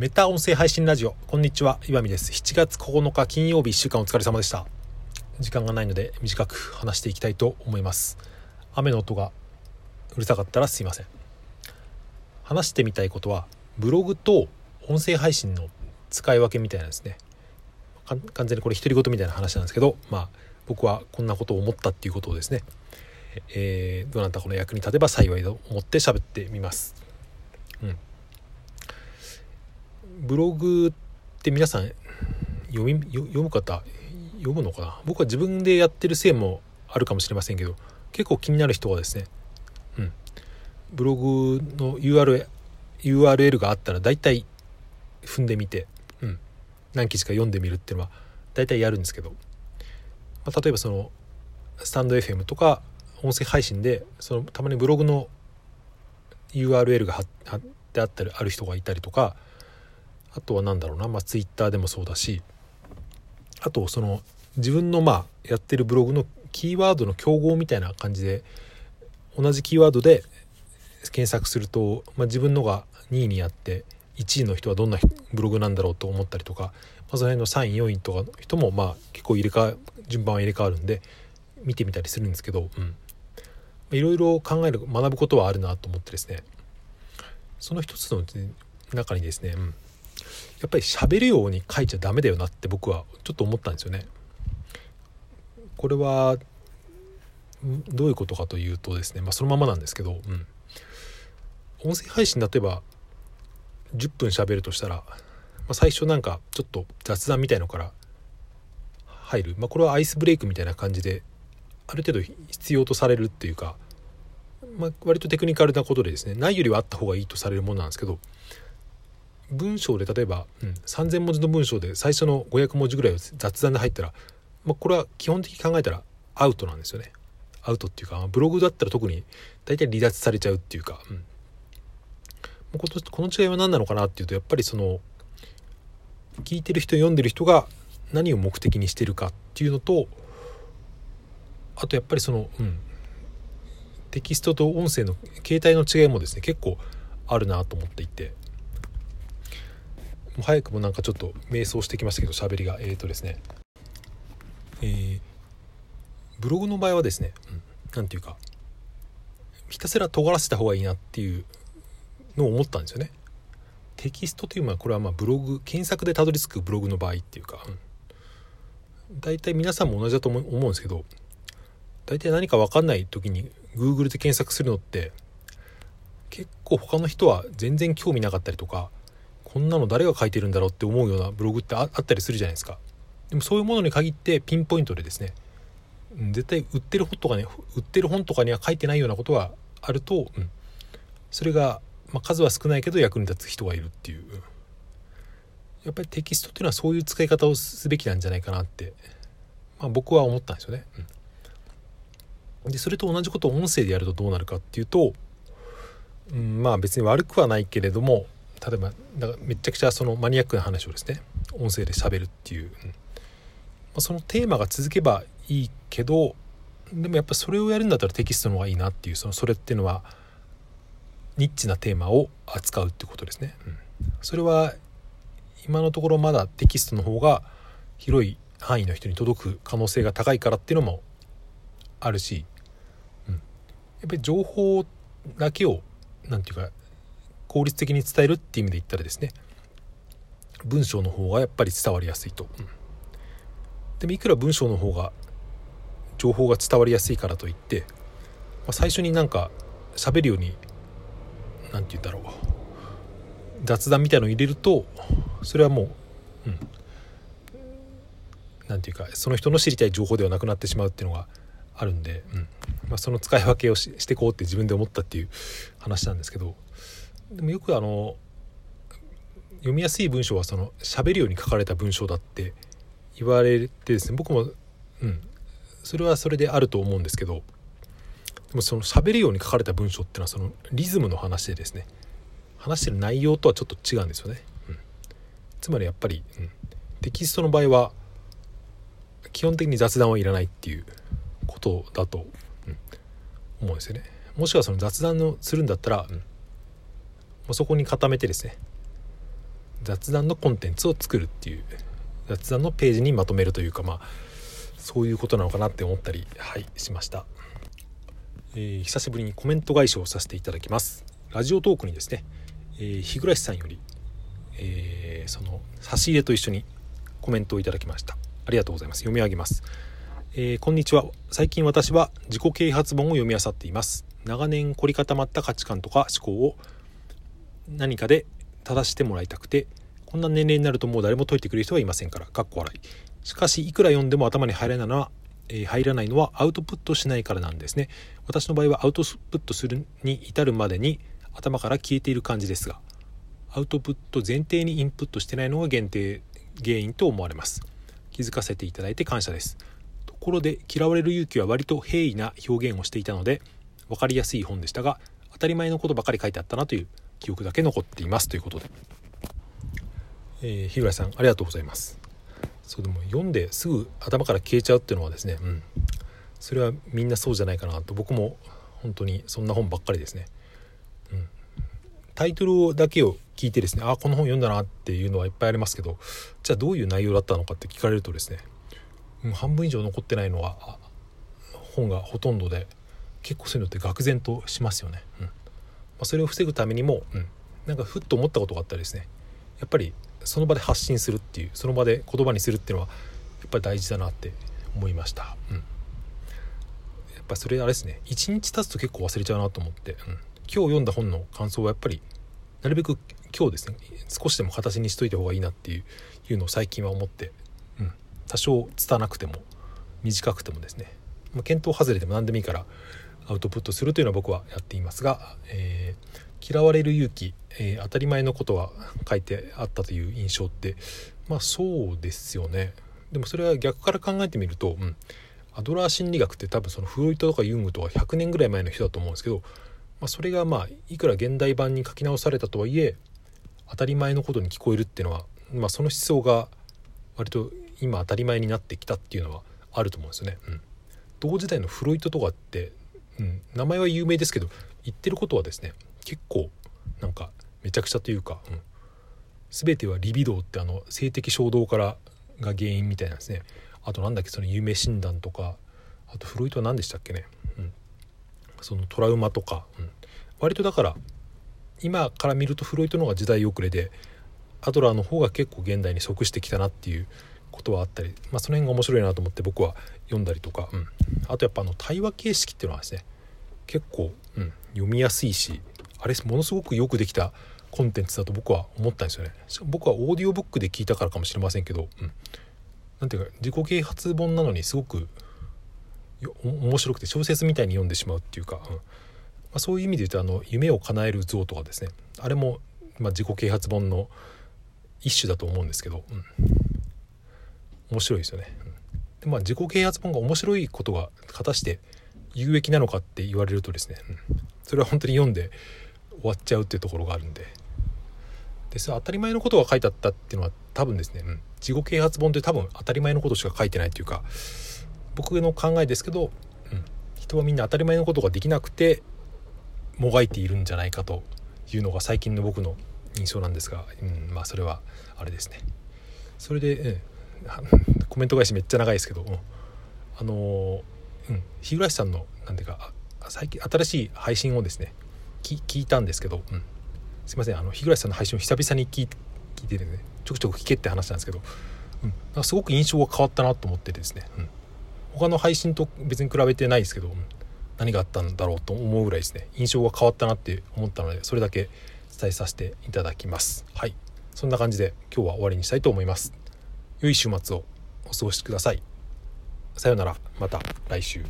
メタ音声配信ラジオ。こんにちは。岩見です。7月9日金曜日。1週間お疲れ様でした。時間がないので短く話していきたいと思います。雨の音がうるさかったらすいません。話してみたいことはブログと音声配信の使い分けみたいなんですね。完全にこれ独り言みたいな話なんですけどまあ僕はこんなことを思ったっていうことをですね。えー、どなたかの役に立てば幸いと思って喋ってみます。うんブログって皆さん読み読む方読むのかな？僕は自分でやってるせいもあるかもしれませんけど結構気になる人はですね、うん、ブログの URL, URL があったら大体踏んでみて、うん、何記事か読んでみるっていうのは大体やるんですけど、まあ、例えばそのスタンド FM とか音声配信でそのたまにブログの URL が貼ってあったりある人がいたりとかあとは何だろうな、まあ、Twitter でもそうだし。あとその自分のまあやってるブログのキーワードの競合みたいな感じで同じキーワードで検索すると、まあ、自分のが2位にあって1位の人はどんなブログなんだろうと思ったりとか、まあ、その辺の3位4位とかの人もまあ結構入れ替順番は入れ替わるんで見てみたりするんですけど、うん、いろいろ考える学ぶことはあるなと思ってですね。その一つの中にですね、うん、やっぱり喋るように書いちゃダメだよなって僕はちょっと思ったんですよね。これはどういうことかというとですね、まあ、そのままなんですけど、うん、音声配信例えば10分喋るとしたら、まあ、最初なんかちょっと雑談みたいのから入る、まあ、これはアイスブレイクみたいな感じである程度必要とされるっていうか、まあ、割とテクニカルなことでですねないよりはあった方がいいとされるものなんですけど文章で例えば、うん、3,000文字の文章で最初の500文字ぐらい雑談で入ったら、まあ、これは基本的に考えたらアウトなんですよね。アウトっていうかブログだったら特に大体離脱されちゃうっていうか、うん、この違いは何なのかなっていうとやっぱりその聞いてる人読んでる人が何を目的にしてるかっていうのとあとやっぱりその、うん、テキストと音声の形態の違いもですね結構あるなと思っていて。う早くもなんかちょっと迷走してきましたけど喋りが。えっ、ー、とですね。えー、ブログの場合はですね何、うん、て言うかひたすら尖らせた方がいいなっていうのを思ったんですよね。テキストというのはこれはまブログ検索でたどり着くブログの場合っていうか、うん、大体皆さんも同じだと思うんですけど大体何か分かんない時に Google で検索するのって結構他の人は全然興味なかったりとかこんなの誰が書いてるんだろうって思うようなブログってあったりするじゃないですか。でもそういうものに限ってピンポイントでですね絶対売ってる本とかね売ってる本とかには書いてないようなことがあると、うん、それが、まあ、数は少ないけど役に立つ人がいるっていう、やっぱりテキストっていうのはそういう使い方をすべきなんじゃないかなって、まあ、僕は思ったんですよね。うん。でそれと同じことを音声でやるとどうなるかっていうと、うん、まあ別に悪くはないけれども例えばだからめちゃくちゃそのマニアックな話をですね音声で喋るっていう、まあ、そのテーマが続けばいいけどでもやっぱそれをやるんだったらテキストの方がいいなっていうそのそれっていうのはニッチなテーマを扱うってことですね。うん、それは今のところまだテキストの方が広い範囲の人に届く可能性が高いからっていうのもあるしうん。やっぱり情報だけを何て言うか効率的に伝えるっていう意味で言ったらですね文章の方がやっぱり伝わりやすいと、うん、でもいくら文章の方が情報が伝わりやすいからといって、まあ、最初になんか喋るように何て言うんだろう。雑談みたいのを入れるとそれはもううん。何て言うかその人の知りたい情報ではなくなってしまうっていうのがあるんで、うん。まあ、その使い分けをしていこうって自分で思ったっていう話なんですけどでもよくあの読みやすい文章はその喋るように書かれた文章だって言われてですね僕もうん。それはそれであると思うんですけどでもその喋るように書かれた文章っていうのはそのリズムの話でですね話してる内容とはちょっと違うんですよね。うん、つまりやっぱり、うん、テキストの場合は基本的に雑談はいらないっていうことだと、うん、思うんですよね。もしくはその雑談をするんだったら、うん、うそこに固めてですね雑談のコンテンツを作るっていう雑談のページにまとめるというかまあそういうことなのかなって思ったりはいしました、えー、久しぶりにコメント返しをさせていただきます。ラジオトークにですね、えー、日暮さんより、えー、その差し入れと一緒にコメントをいただきました。ありがとうございます。読み上げます。えー、こんにちは。最近私は自己啓発本を読み漁っています。長年凝り固まった価値観とか思考を何かで正してもらいたくてこんな年齢になるともう誰も解いてくれる人はいませんから。かっこ笑い。しかしいくら読んでも頭に入らないのは、え、入らないのはアウトプットしないからなんですね。私の場合はアウトプットするに至るまでに頭から消えている感じですがアウトプット前提にインプットしてないのが限定原因と思われます。気づかせていただいて感謝です。ところで嫌われる勇気は割と平易な表現をしていたので分かりやすい本でしたが当たり前のことばかり書いてあったなという記憶だけ残っていますということで、えー、日暮さんありがとうございます。そうでも読んですぐ頭から消えちゃうっていうのはですねうん。それはみんなそうじゃないかなと。僕も本当にそんな本ばっかりですね、うん、タイトルだけを聞いてですねあこの本読んだなっていうのはいっぱいありますけどじゃあどういう内容だったのかって聞かれるとですねうん半分以上残ってないのは本がほとんどで結構そういうのって愕然としますよね。うん。まあ、それを防ぐためにも、うん、なんかふっと思ったことがあったらですね。やっぱりその場で発信するっていうその場で言葉にするっていうのはやっぱり大事だなって思いました。うん、やっぱそれあれですね。一日経つと結構忘れちゃうなと思って、うん、今日読んだ本の感想はやっぱりなるべく今日ですね少しでも形にしといた方がいいなっていういうのを最近は思ってうん。多少拙なくても短くてもですね、まあ、検討外れでも何でもいいからアウトプットするというのは僕はやっていますが、えー、嫌われる勇気、えー、当たり前のことは書いてあったという印象ってまあそうですよねでもそれは逆から考えてみると、うん、アドラー心理学って多分そのフロイトとかユングとか100年ぐらい前の人だと思うんですけど、まあ、それがまあいくら現代版に書き直されたとはいえ当たり前のことに聞こえるっていうのは、まあ、その思想が割と今当たり前になってきたっていうのはあると思うんですよね。うん、同時代のフロイトとかって、うん、名前は有名ですけど言ってることはですね結構なんかめちゃくちゃというか、うん、全てはリビドーってあの性的衝動からが原因みたいなんですね。あとなんだっけその夢診断とかあとフロイトは何でしたっけね、うん、そのトラウマとか、うん、割とだから今から見るとフロイトの方が時代遅れでアドラーの方が結構現代に即してきたなっていうことはあったり、まあ、その辺が面白いなと思って僕は読んだりとか、うん、あとやっぱあの対話形式っていうのはですね結構、うん、読みやすいしあれものすごくよくできたコンテンツだと僕は思ったんですよね。僕はオーディオブックで聞いたからかもしれませんけど、うん、なんていうか自己啓発本なのにすごく面白くて小説みたいに読んでしまうっていうか、うん。まあ、そういう意味で言うとあの夢を叶える像とかですね。あれも、まあ、自己啓発本の一種だと思うんですけど、うん、面白いですよね。でまあ自己啓発本が面白いことが果たして有益なのかって言われるとですね、うん、それは本当に読んで終わっちゃうっていうところがあるんで。でそれ当たり前のことが書いてあったっていうのは多分ですね、うん、自己啓発本って多分当たり前のことしか書いてないっていうか僕の考えですけど、うん、人はみんな当たり前のことができなくてもがいているんじゃないかというのが最近の僕の印象なんですが、うん、まあそれはあれですね。それで、うん、コメント返しめっちゃ長いですけど、あのうん、日暮さんの何ていうか最近新しい配信をですね聞いたんですけど、うん、すいません。あの日暮さんの配信を久々に聞いてねちょくちょく聞けって話なんですけど、うん、すごく印象が変わったなと思ってですね、うん、他の配信と別に比べてないですけど、うん、何があったんだろうと思うぐらいですね印象が変わったなって思ったのでそれだけ伝えさせていただきます。はい。そんな感じで今日は終わりにしたいと思います。良い週末をお過ごしください。さようなら、また来週。